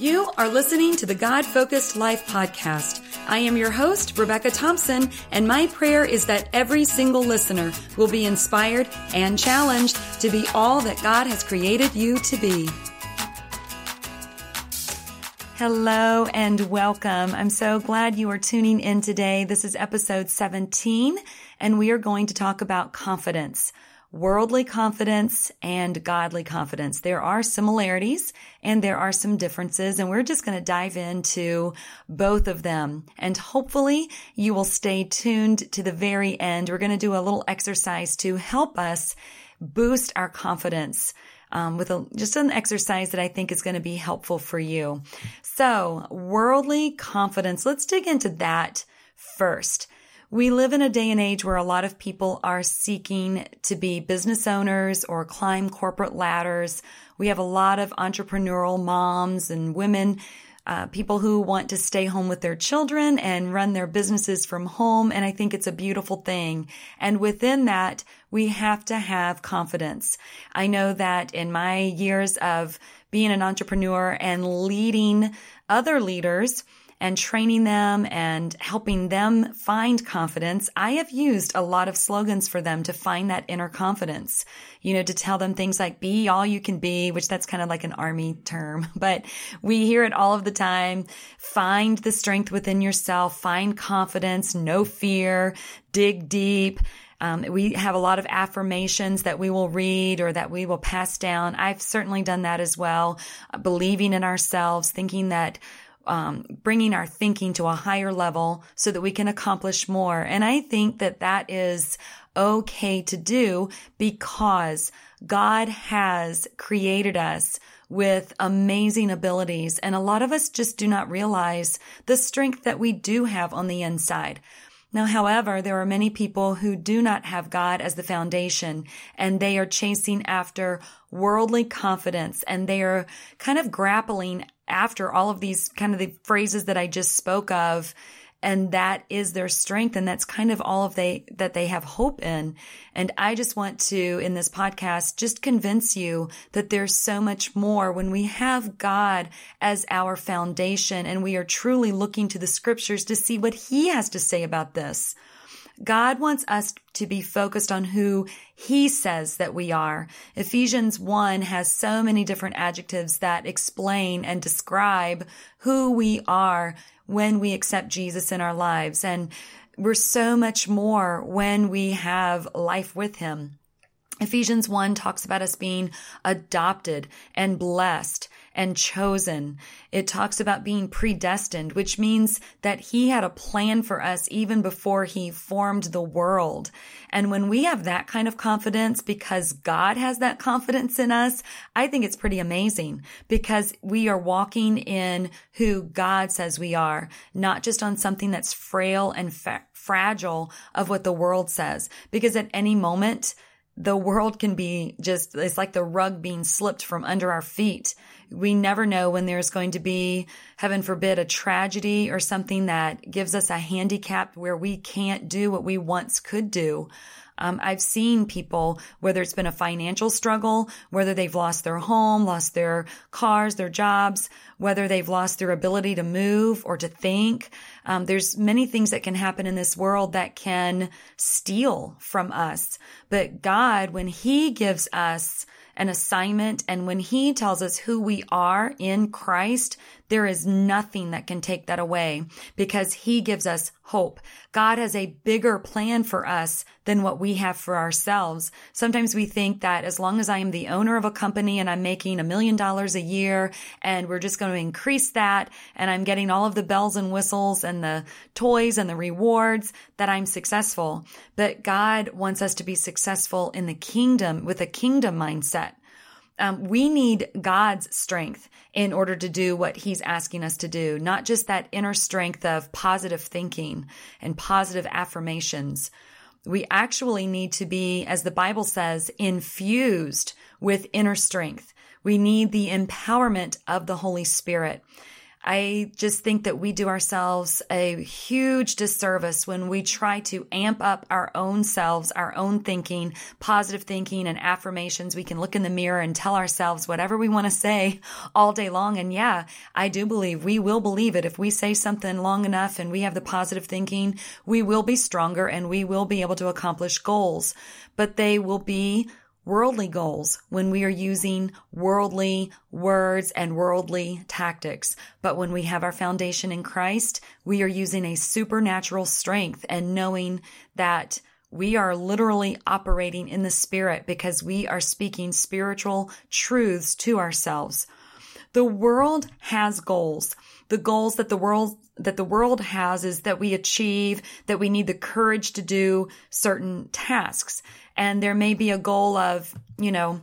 You are listening to the God Focused Life podcast. I am your host, Rebecca Thompson, and my prayer is that every single listener will be inspired and challenged to be all that God has created you to be. Hello and welcome. I'm so glad you are tuning in today. This is episode 17, and we are going to talk about confidence worldly confidence and godly confidence. There are similarities and there are some differences and we're just going to dive into both of them. And hopefully you will stay tuned to the very end. We're going to do a little exercise to help us boost our confidence. Um, with a, just an exercise that I think is going to be helpful for you. So worldly confidence. Let's dig into that first. We live in a day and age where a lot of people are seeking to be business owners or climb corporate ladders. We have a lot of entrepreneurial moms and women, uh, people who want to stay home with their children and run their businesses from home. And I think it's a beautiful thing. And within that, we have to have confidence. I know that in my years of being an entrepreneur and leading other leaders, and training them and helping them find confidence, I have used a lot of slogans for them to find that inner confidence. You know, to tell them things like be all you can be, which that's kind of like an army term, but we hear it all of the time. Find the strength within yourself, find confidence, no fear, dig deep. Um, we have a lot of affirmations that we will read or that we will pass down. I've certainly done that as well. Uh, believing in ourselves, thinking that um, bringing our thinking to a higher level so that we can accomplish more. And I think that that is okay to do because God has created us with amazing abilities. And a lot of us just do not realize the strength that we do have on the inside. Now, however, there are many people who do not have God as the foundation and they are chasing after worldly confidence and they are kind of grappling after all of these kind of the phrases that I just spoke of and that is their strength and that's kind of all of they that they have hope in. And i just want to in this podcast just convince you that there's so much more. When we have god as our foundation and we are truly looking to the scriptures to see what he has to say about this God wants us to be focused on who he says that we are. Ephesians 1 has so many different adjectives that explain and describe who we are when we accept Jesus in our lives. And we're so much more when we have life with him. Ephesians 1 talks about us being adopted and blessed and chosen. It talks about being predestined, which means that he had a plan for us even before he formed the world. And when we have that kind of confidence because God has that confidence in us, I think it's pretty amazing because we are walking in who God says we are, not just on something that's frail and fa- fragile of what the world says. Because at any moment, the world can be just, it's like the rug being slipped from under our feet. We never know when there's going to be, heaven forbid, a tragedy or something that gives us a handicap where we can't do what we once could do. Um, I've seen people, whether it's been a financial struggle, whether they've lost their home, lost their cars, their jobs, whether they've lost their ability to move or to think. Um, there's many things that can happen in this world that can steal from us. But God, when He gives us an assignment. And when he tells us who we are in Christ, there is nothing that can take that away because he gives us hope. God has a bigger plan for us than what we have for ourselves. Sometimes we think that as long as I am the owner of a company and I'm making a million dollars a year and we're just going to increase that and I'm getting all of the bells and whistles and the toys and the rewards that I'm successful. But God wants us to be successful in the kingdom with a kingdom mindset. Um, we need God's strength in order to do what he's asking us to do, not just that inner strength of positive thinking and positive affirmations. We actually need to be, as the Bible says, infused with inner strength. We need the empowerment of the Holy Spirit. I just think that we do ourselves a huge disservice when we try to amp up our own selves, our own thinking, positive thinking and affirmations. We can look in the mirror and tell ourselves whatever we want to say all day long. And yeah, I do believe we will believe it. If we say something long enough and we have the positive thinking, we will be stronger and we will be able to accomplish goals, but they will be worldly goals when we are using worldly words and worldly tactics. But when we have our foundation in Christ, we are using a supernatural strength and knowing that we are literally operating in the spirit because we are speaking spiritual truths to ourselves. The world has goals. The goals that the world that the world has is that we achieve, that we need the courage to do certain tasks. And there may be a goal of, you know,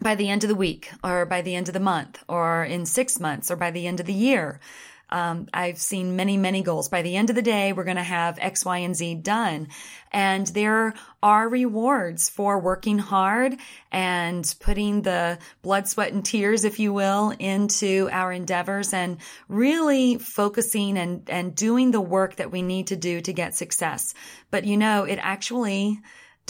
by the end of the week or by the end of the month or in six months or by the end of the year. Um, I've seen many, many goals. By the end of the day, we're going to have X, Y, and Z done. And there are rewards for working hard and putting the blood, sweat, and tears, if you will, into our endeavors and really focusing and, and doing the work that we need to do to get success. But you know, it actually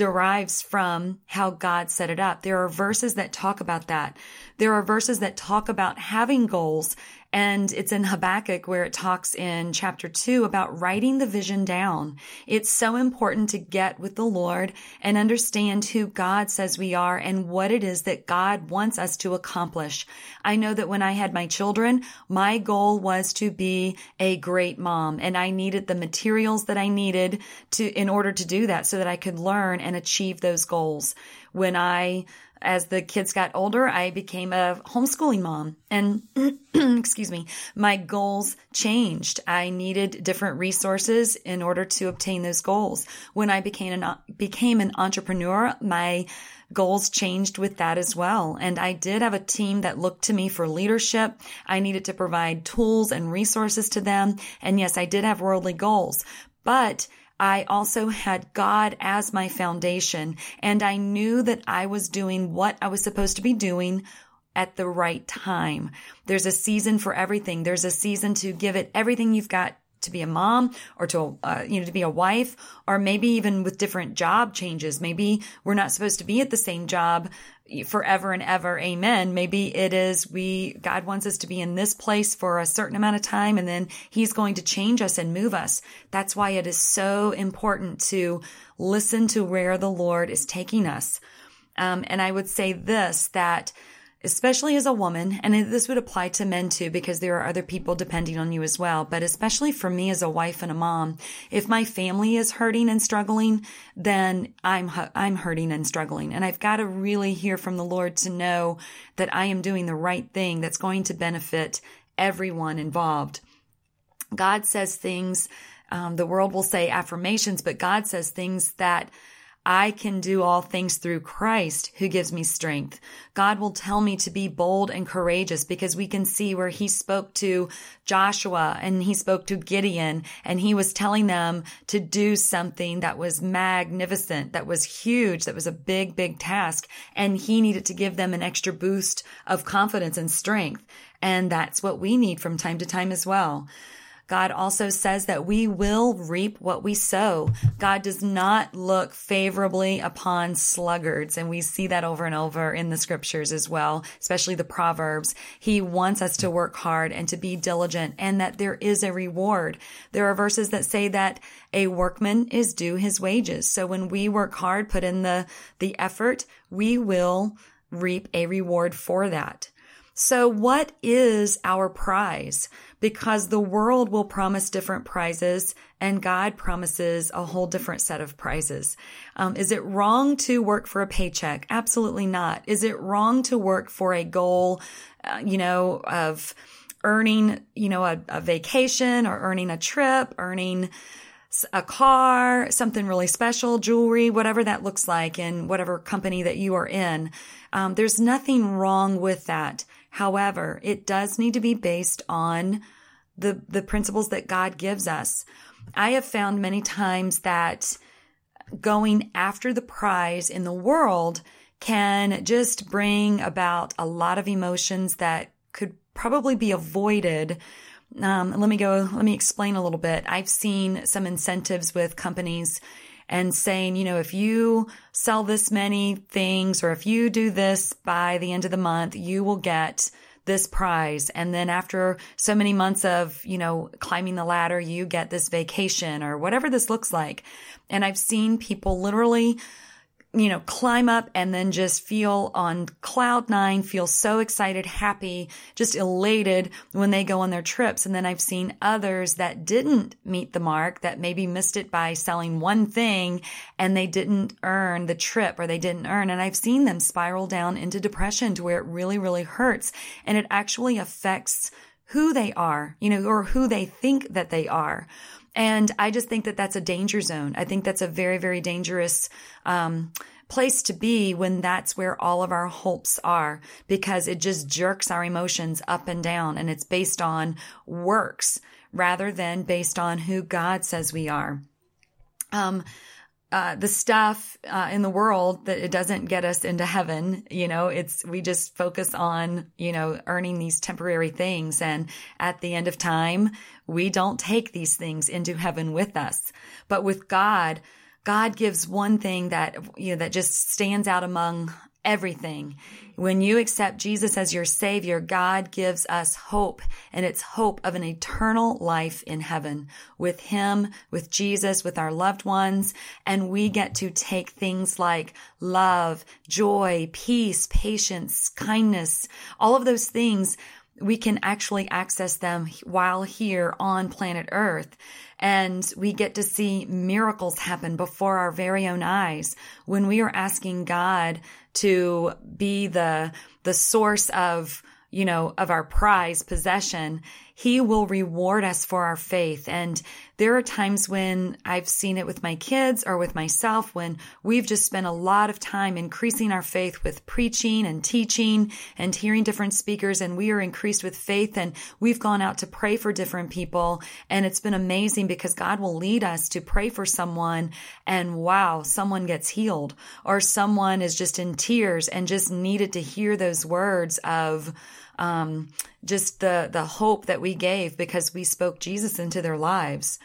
derives from how God set it up. There are verses that talk about that. There are verses that talk about having goals and it's in Habakkuk where it talks in chapter two about writing the vision down. It's so important to get with the Lord and understand who God says we are and what it is that God wants us to accomplish. I know that when I had my children, my goal was to be a great mom and I needed the materials that I needed to, in order to do that so that I could learn and achieve those goals. When I as the kids got older, I became a homeschooling mom and excuse me, my goals changed. I needed different resources in order to obtain those goals. When I became an, became an entrepreneur, my goals changed with that as well. And I did have a team that looked to me for leadership. I needed to provide tools and resources to them. And yes, I did have worldly goals, but I also had God as my foundation and I knew that I was doing what I was supposed to be doing at the right time. There's a season for everything. There's a season to give it everything you've got to be a mom or to uh, you know to be a wife or maybe even with different job changes. Maybe we're not supposed to be at the same job forever and ever. Amen. Maybe it is we god wants us to be in this place for a certain amount of time and then he's going to change us and move us. That's why it is so important to listen to where the lord is taking us. Um, and i would say this that especially as a woman, and this would apply to men too, because there are other people depending on you as well, but especially for me as a wife and a mom, if my family is hurting and struggling, then I'm, I'm hurting and struggling. And I've got to really hear from the Lord to know that I am doing the right thing that's going to benefit everyone involved. God says things, um, the world will say affirmations, but God says things that I can do all things through Christ who gives me strength. God will tell me to be bold and courageous because we can see where he spoke to Joshua and he spoke to Gideon and he was telling them to do something that was magnificent, that was huge, that was a big, big task. And he needed to give them an extra boost of confidence and strength. And that's what we need from time to time as well. God also says that we will reap what we sow. God does not look favorably upon sluggards. And we see that over and over in the scriptures as well, especially the Proverbs. He wants us to work hard and to be diligent and that there is a reward. There are verses that say that a workman is due his wages. So when we work hard, put in the, the effort, we will reap a reward for that. So what is our prize? Because the world will promise different prizes and God promises a whole different set of prizes. Um, is it wrong to work for a paycheck? Absolutely not. Is it wrong to work for a goal, uh, you know, of earning, you know, a, a vacation or earning a trip, earning a car, something really special, jewelry, whatever that looks like in whatever company that you are in. Um, there's nothing wrong with that. However, it does need to be based on the, the principles that God gives us. I have found many times that going after the prize in the world can just bring about a lot of emotions that could probably be avoided. Um, let me go, let me explain a little bit. I've seen some incentives with companies and saying, you know, if you sell this many things or if you do this by the end of the month, you will get this prize. And then after so many months of, you know, climbing the ladder, you get this vacation or whatever this looks like. And I've seen people literally you know, climb up and then just feel on cloud nine, feel so excited, happy, just elated when they go on their trips. And then I've seen others that didn't meet the mark, that maybe missed it by selling one thing and they didn't earn the trip or they didn't earn. And I've seen them spiral down into depression to where it really, really hurts. And it actually affects who they are, you know, or who they think that they are. And I just think that that's a danger zone. I think that's a very, very dangerous, um, place to be when that's where all of our hopes are because it just jerks our emotions up and down and it's based on works rather than based on who God says we are. Um, uh, the stuff uh, in the world that it doesn't get us into heaven. You know, it's we just focus on you know earning these temporary things, and at the end of time, we don't take these things into heaven with us. But with God, God gives one thing that you know that just stands out among everything. When you accept Jesus as your savior, God gives us hope and it's hope of an eternal life in heaven with him, with Jesus, with our loved ones. And we get to take things like love, joy, peace, patience, kindness, all of those things. We can actually access them while here on planet earth and we get to see miracles happen before our very own eyes when we are asking God to be the, the source of, you know, of our prize possession. He will reward us for our faith. And there are times when I've seen it with my kids or with myself when we've just spent a lot of time increasing our faith with preaching and teaching and hearing different speakers. And we are increased with faith and we've gone out to pray for different people. And it's been amazing because God will lead us to pray for someone and wow, someone gets healed or someone is just in tears and just needed to hear those words of, um, just the, the hope that we gave because we spoke Jesus into their lives.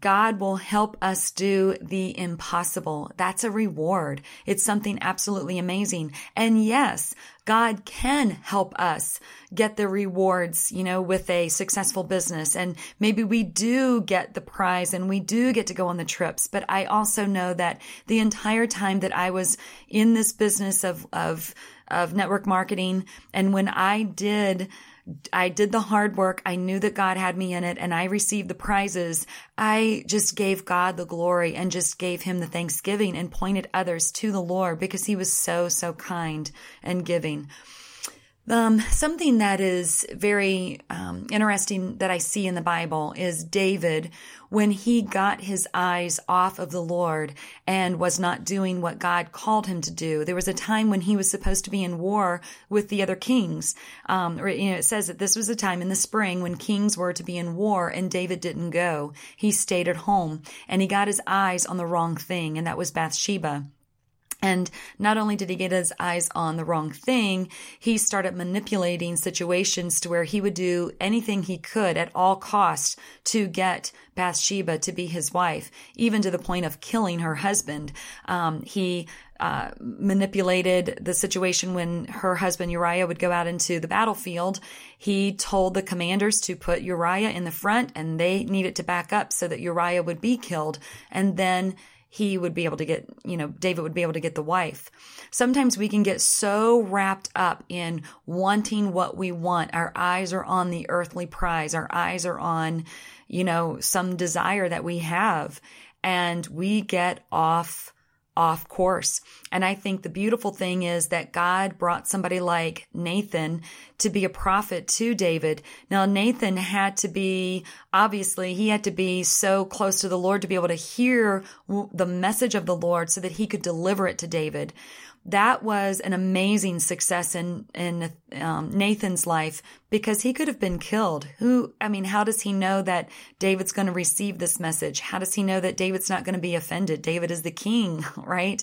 God will help us do the impossible. That's a reward. It's something absolutely amazing. And yes, God can help us get the rewards, you know, with a successful business. And maybe we do get the prize and we do get to go on the trips. But I also know that the entire time that I was in this business of, of, of network marketing and when I did I did the hard work. I knew that God had me in it and I received the prizes. I just gave God the glory and just gave him the thanksgiving and pointed others to the Lord because he was so, so kind and giving. Um, something that is very um, interesting that I see in the Bible is David when he got his eyes off of the Lord and was not doing what God called him to do. There was a time when he was supposed to be in war with the other kings. Um, or, you know, it says that this was a time in the spring when kings were to be in war and David didn't go. He stayed at home and he got his eyes on the wrong thing, and that was Bathsheba. And not only did he get his eyes on the wrong thing, he started manipulating situations to where he would do anything he could at all costs to get Bathsheba to be his wife, even to the point of killing her husband. Um, he uh, manipulated the situation when her husband Uriah would go out into the battlefield. He told the commanders to put Uriah in the front and they needed to back up so that Uriah would be killed. And then he would be able to get, you know, David would be able to get the wife. Sometimes we can get so wrapped up in wanting what we want. Our eyes are on the earthly prize. Our eyes are on, you know, some desire that we have and we get off off course. And I think the beautiful thing is that God brought somebody like Nathan to be a prophet to David. Now, Nathan had to be, obviously, he had to be so close to the Lord to be able to hear the message of the Lord so that he could deliver it to David that was an amazing success in in um, Nathan's life because he could have been killed. Who, I mean, how does he know that David's going to receive this message? How does he know that David's not going to be offended? David is the king, right?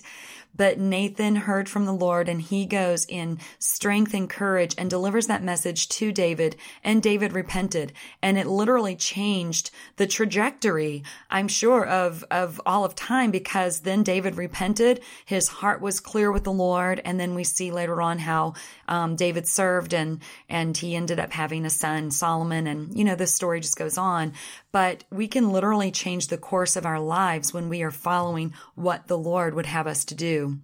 But Nathan heard from the Lord and he goes in strength and courage and delivers that message to David and David repented and it literally changed the trajectory, I'm sure, of, of all of time because then David repented. His heart was clear with the Lord. And then we see later on how, um, David served and, and he ended up having a son, Solomon. And, you know, the story just goes on, but we can literally change the course of our lives when we are following what the Lord would have us to do.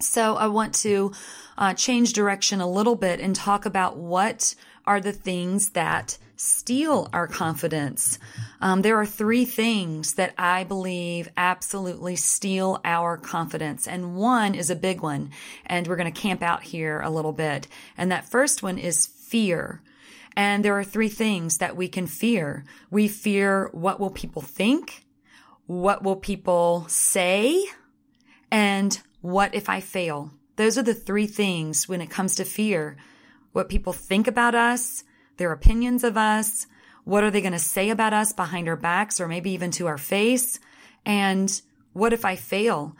So I want to uh, change direction a little bit and talk about what are the things that steal our confidence. Um, there are three things that I believe absolutely steal our confidence. And one is a big one. And we're going to camp out here a little bit. And that first one is fear. And there are three things that we can fear. We fear what will people think? What will people say? And what if I fail? Those are the three things when it comes to fear. What people think about us, their opinions of us, what are they going to say about us behind our backs or maybe even to our face? And what if I fail?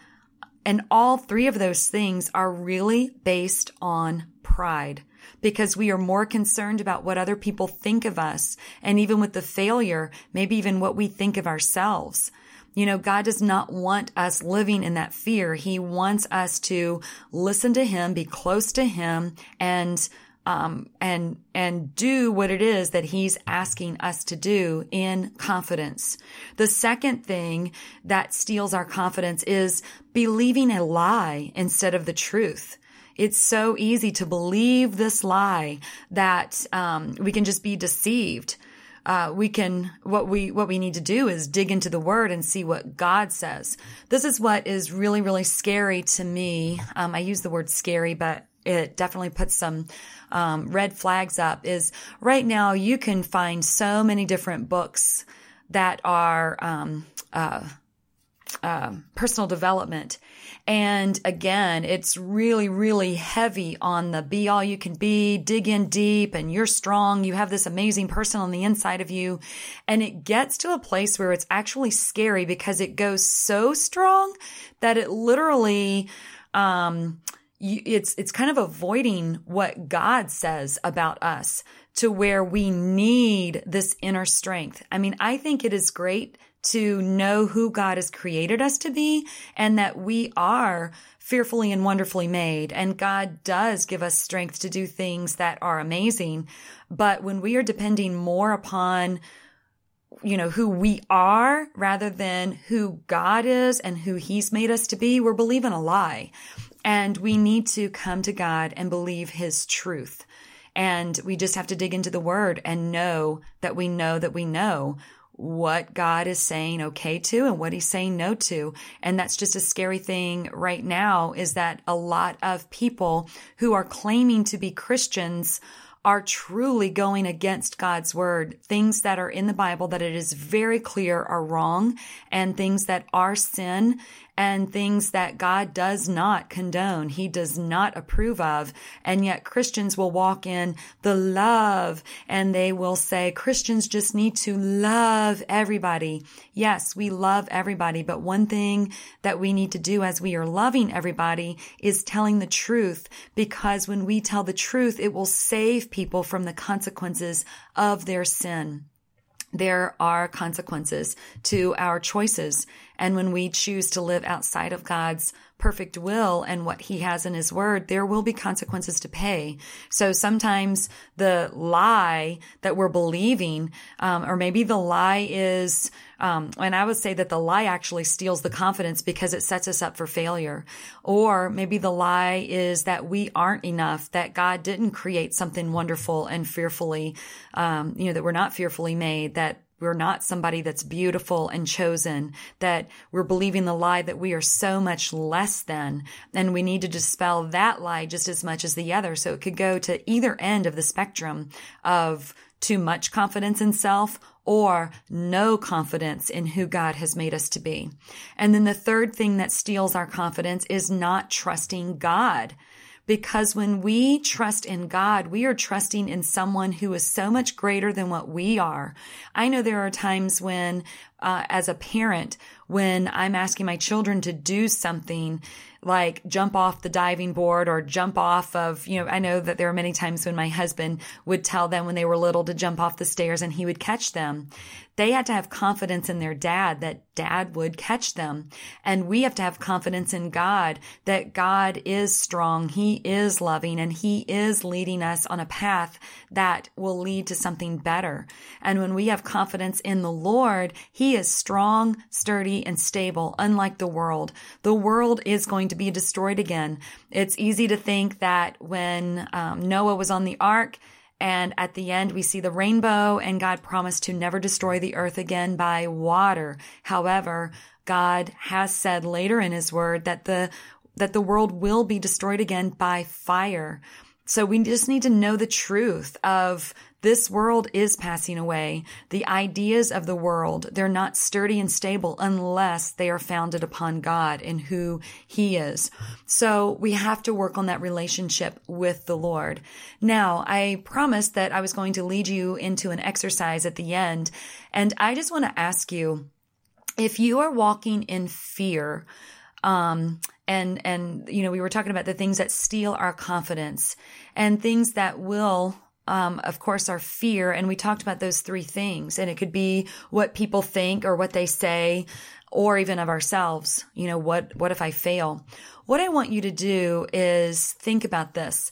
And all three of those things are really based on pride because we are more concerned about what other people think of us. And even with the failure, maybe even what we think of ourselves. You know, God does not want us living in that fear. He wants us to listen to Him, be close to Him, and um, and and do what it is that he's asking us to do in confidence. The second thing that steals our confidence is believing a lie instead of the truth. It's so easy to believe this lie that um, we can just be deceived. Uh, we can what we what we need to do is dig into the word and see what god says. This is what is really really scary to me. Um, i use the word scary but it definitely puts some um, red flags up is right now you can find so many different books that are um, uh, uh, personal development and again, it's really, really heavy on the be all you can be, dig in deep and you're strong. You have this amazing person on the inside of you. And it gets to a place where it's actually scary because it goes so strong that it literally, um, it's it's kind of avoiding what God says about us to where we need this inner strength. I mean, I think it is great to know who God has created us to be and that we are fearfully and wonderfully made. And God does give us strength to do things that are amazing. But when we are depending more upon you know, who we are rather than who God is and who he's made us to be, we're believing a lie. And we need to come to God and believe his truth. And we just have to dig into the word and know that we know that we know what God is saying okay to and what he's saying no to. And that's just a scary thing right now is that a lot of people who are claiming to be Christians are truly going against God's word. Things that are in the Bible that it is very clear are wrong and things that are sin and things that God does not condone. He does not approve of. And yet Christians will walk in the love and they will say Christians just need to love everybody. Yes, we love everybody, but one thing that we need to do as we are loving everybody is telling the truth because when we tell the truth, it will save people from the consequences of their sin there are consequences to our choices. And when we choose to live outside of God's perfect will and what he has in his word, there will be consequences to pay. So sometimes the lie that we're believing, um, or maybe the lie is, um, and I would say that the lie actually steals the confidence because it sets us up for failure. Or maybe the lie is that we aren't enough, that God didn't create something wonderful and fearfully, um, you know, that we're not fearfully made, that we're not somebody that's beautiful and chosen, that we're believing the lie that we are so much less than. And we need to dispel that lie just as much as the other. So it could go to either end of the spectrum of too much confidence in self or no confidence in who God has made us to be. And then the third thing that steals our confidence is not trusting God. Because when we trust in God, we are trusting in someone who is so much greater than what we are. I know there are times when, uh, as a parent, when I'm asking my children to do something, like jump off the diving board or jump off of, you know, I know that there are many times when my husband would tell them when they were little to jump off the stairs and he would catch them. They had to have confidence in their dad that dad would catch them. And we have to have confidence in God that God is strong. He is loving and he is leading us on a path that will lead to something better. And when we have confidence in the Lord, he is strong, sturdy, and stable, unlike the world. The world is going to be destroyed again. It's easy to think that when um, Noah was on the ark, and at the end, we see the rainbow and God promised to never destroy the earth again by water. However, God has said later in his word that the, that the world will be destroyed again by fire. So we just need to know the truth of this world is passing away. The ideas of the world, they're not sturdy and stable unless they are founded upon God and who He is. So we have to work on that relationship with the Lord. Now, I promised that I was going to lead you into an exercise at the end. And I just want to ask you, if you are walking in fear, um, and and you know we were talking about the things that steal our confidence and things that will um, of course, our fear. And we talked about those three things. And it could be what people think or what they say, or even of ourselves. You know, what, what if I fail? What I want you to do is think about this.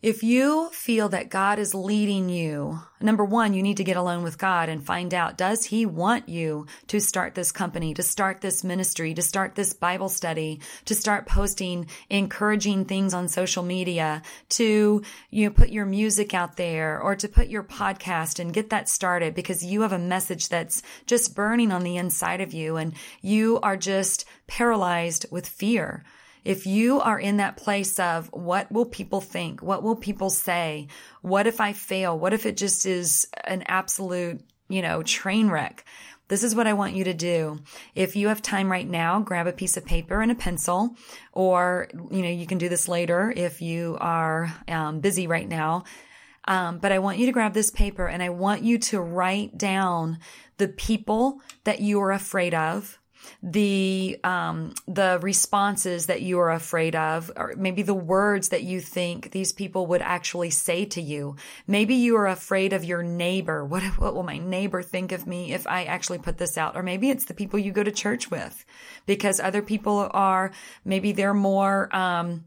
If you feel that God is leading you, number one, you need to get alone with God and find out, does he want you to start this company, to start this ministry, to start this Bible study, to start posting encouraging things on social media, to, you know, put your music out there or to put your podcast and get that started because you have a message that's just burning on the inside of you and you are just paralyzed with fear. If you are in that place of what will people think? What will people say? What if I fail? What if it just is an absolute, you know, train wreck? This is what I want you to do. If you have time right now, grab a piece of paper and a pencil, or, you know, you can do this later if you are um, busy right now. Um, but I want you to grab this paper and I want you to write down the people that you are afraid of the um, the responses that you are afraid of, or maybe the words that you think these people would actually say to you. Maybe you are afraid of your neighbor. What what will my neighbor think of me if I actually put this out? Or maybe it's the people you go to church with, because other people are maybe they're more. Um,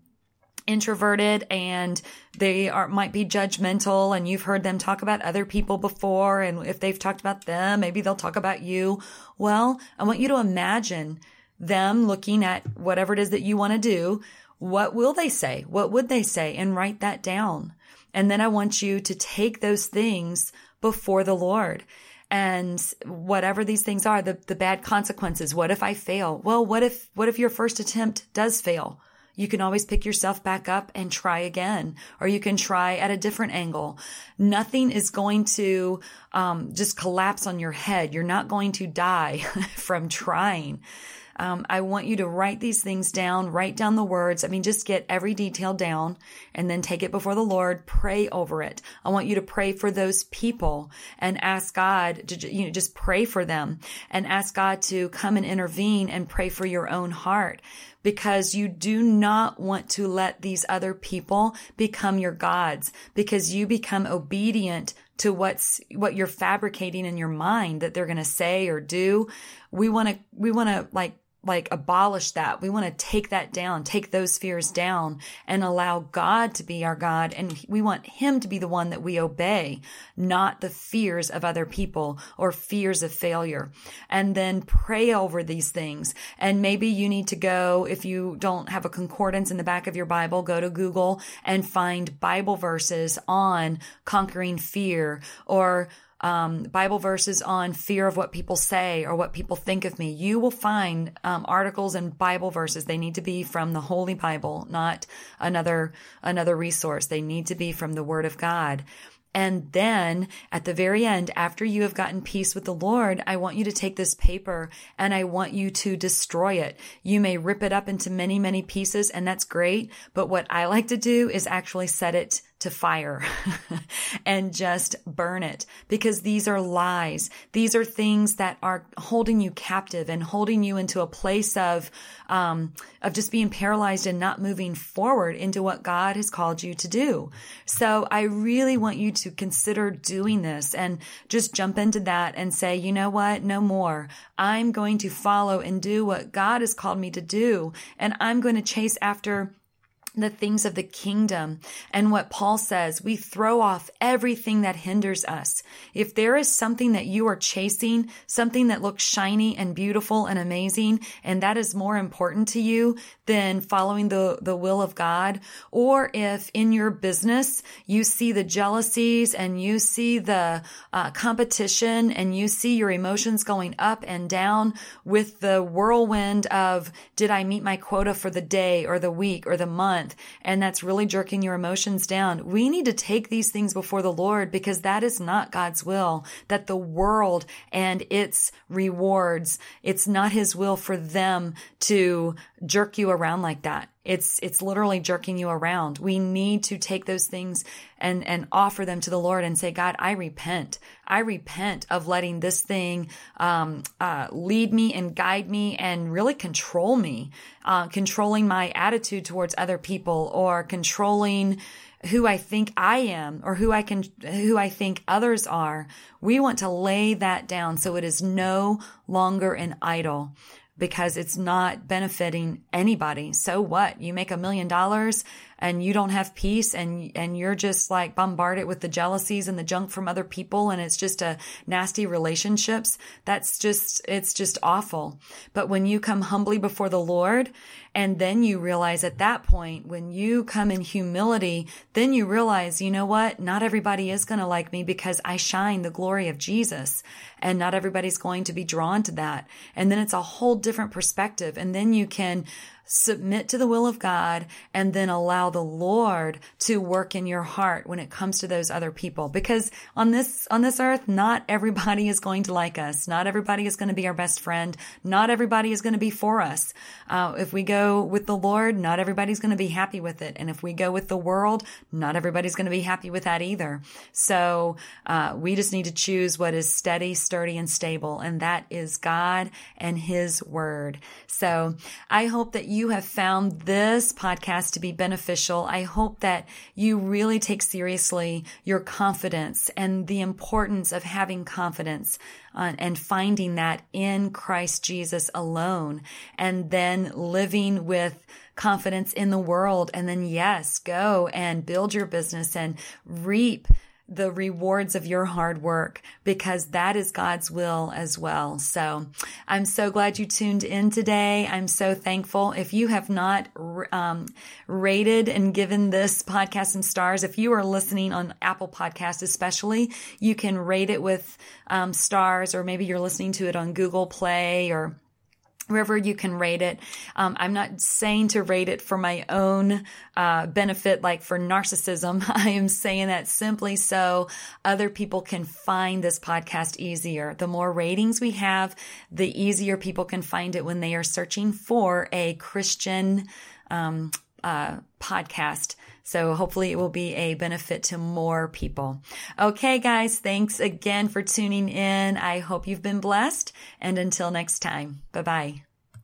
introverted and they are might be judgmental and you've heard them talk about other people before and if they've talked about them maybe they'll talk about you. Well i want you to imagine them looking at whatever it is that you want to do. What will they say? What would they say? And write that down. And then i want you to take those things before the lord. And whatever these things are the, the bad consequences. What if i fail? Well what if what if your first attempt does fail you can always pick yourself back up and try again, or you can try at a different angle. Nothing is going to um, just collapse on your head. You're not going to die from trying. Um, I want you to write these things down, write down the words. I mean, just get every detail down and then take it before the Lord, pray over it. I want you to pray for those people and ask God to, you know, just pray for them and ask God to come and intervene and pray for your own heart because you do not want to let these other people become your gods because you become obedient to what's what you're fabricating in your mind that they're going to say or do we want to we want to like like abolish that. We want to take that down, take those fears down and allow God to be our God. And we want him to be the one that we obey, not the fears of other people or fears of failure. And then pray over these things. And maybe you need to go, if you don't have a concordance in the back of your Bible, go to Google and find Bible verses on conquering fear or um, Bible verses on fear of what people say or what people think of me. You will find um, articles and Bible verses. They need to be from the Holy Bible, not another another resource. They need to be from the Word of God. And then at the very end, after you have gotten peace with the Lord, I want you to take this paper and I want you to destroy it. You may rip it up into many, many pieces and that's great. But what I like to do is actually set it to fire and just burn it because these are lies. These are things that are holding you captive and holding you into a place of, um, of just being paralyzed and not moving forward into what God has called you to do. So I really want you to consider doing this and just jump into that and say, you know what? No more. I'm going to follow and do what God has called me to do. And I'm going to chase after the things of the kingdom. And what Paul says, we throw off everything that hinders us. If there is something that you are chasing, something that looks shiny and beautiful and amazing, and that is more important to you than following the, the will of God, or if in your business you see the jealousies and you see the uh, competition and you see your emotions going up and down with the whirlwind of, did I meet my quota for the day or the week or the month? Month and that's really jerking your emotions down. We need to take these things before the Lord because that is not God's will, that the world and its rewards, it's not his will for them to jerk you around like that. It's, it's literally jerking you around. We need to take those things and, and offer them to the Lord and say, God, I repent. I repent of letting this thing, um, uh, lead me and guide me and really control me, uh, controlling my attitude towards other people or controlling, who I think I am or who I can, who I think others are. We want to lay that down so it is no longer an idol because it's not benefiting anybody. So what? You make a million dollars and you don't have peace and and you're just like bombarded with the jealousies and the junk from other people and it's just a nasty relationships that's just it's just awful. But when you come humbly before the lord and then you realize at that point when you come in humility then you realize you know what? Not everybody is going to like me because i shine the glory of jesus and not everybody's going to be drawn to that. And then it's a whole different perspective and then you can submit to the will of God and then allow the Lord to work in your heart when it comes to those other people. Because on this, on this earth, not everybody is going to like us. Not everybody is going to be our best friend. Not everybody is going to be for us. Uh, if we go with the Lord, not everybody's going to be happy with it. And if we go with the world, not everybody's going to be happy with that either. So, uh, we just need to choose what is steady, sturdy, and stable. And that is God and His Word. So I hope that you have found this podcast to be beneficial. I hope that you really take seriously your confidence and the importance of having confidence uh, and finding that in Christ Jesus alone and then living with confidence in the world. And then yes, go and build your business and reap the rewards of your hard work because that is God's will as well. So I'm so glad you tuned in today. I'm so thankful. If you have not um, rated and given this podcast some stars, if you are listening on Apple Podcast, especially, you can rate it with um, stars, or maybe you're listening to it on Google Play or wherever you can rate it. Um, I'm not saying to rate it for my own uh, benefit, like for narcissism. I am saying that simply so other people can find this podcast easier. The more ratings we have, the easier people can find it when they are searching for a Christian um, uh, podcast. So hopefully it will be a benefit to more people. Okay, guys, thanks again for tuning in. I hope you've been blessed. And until next time, bye bye.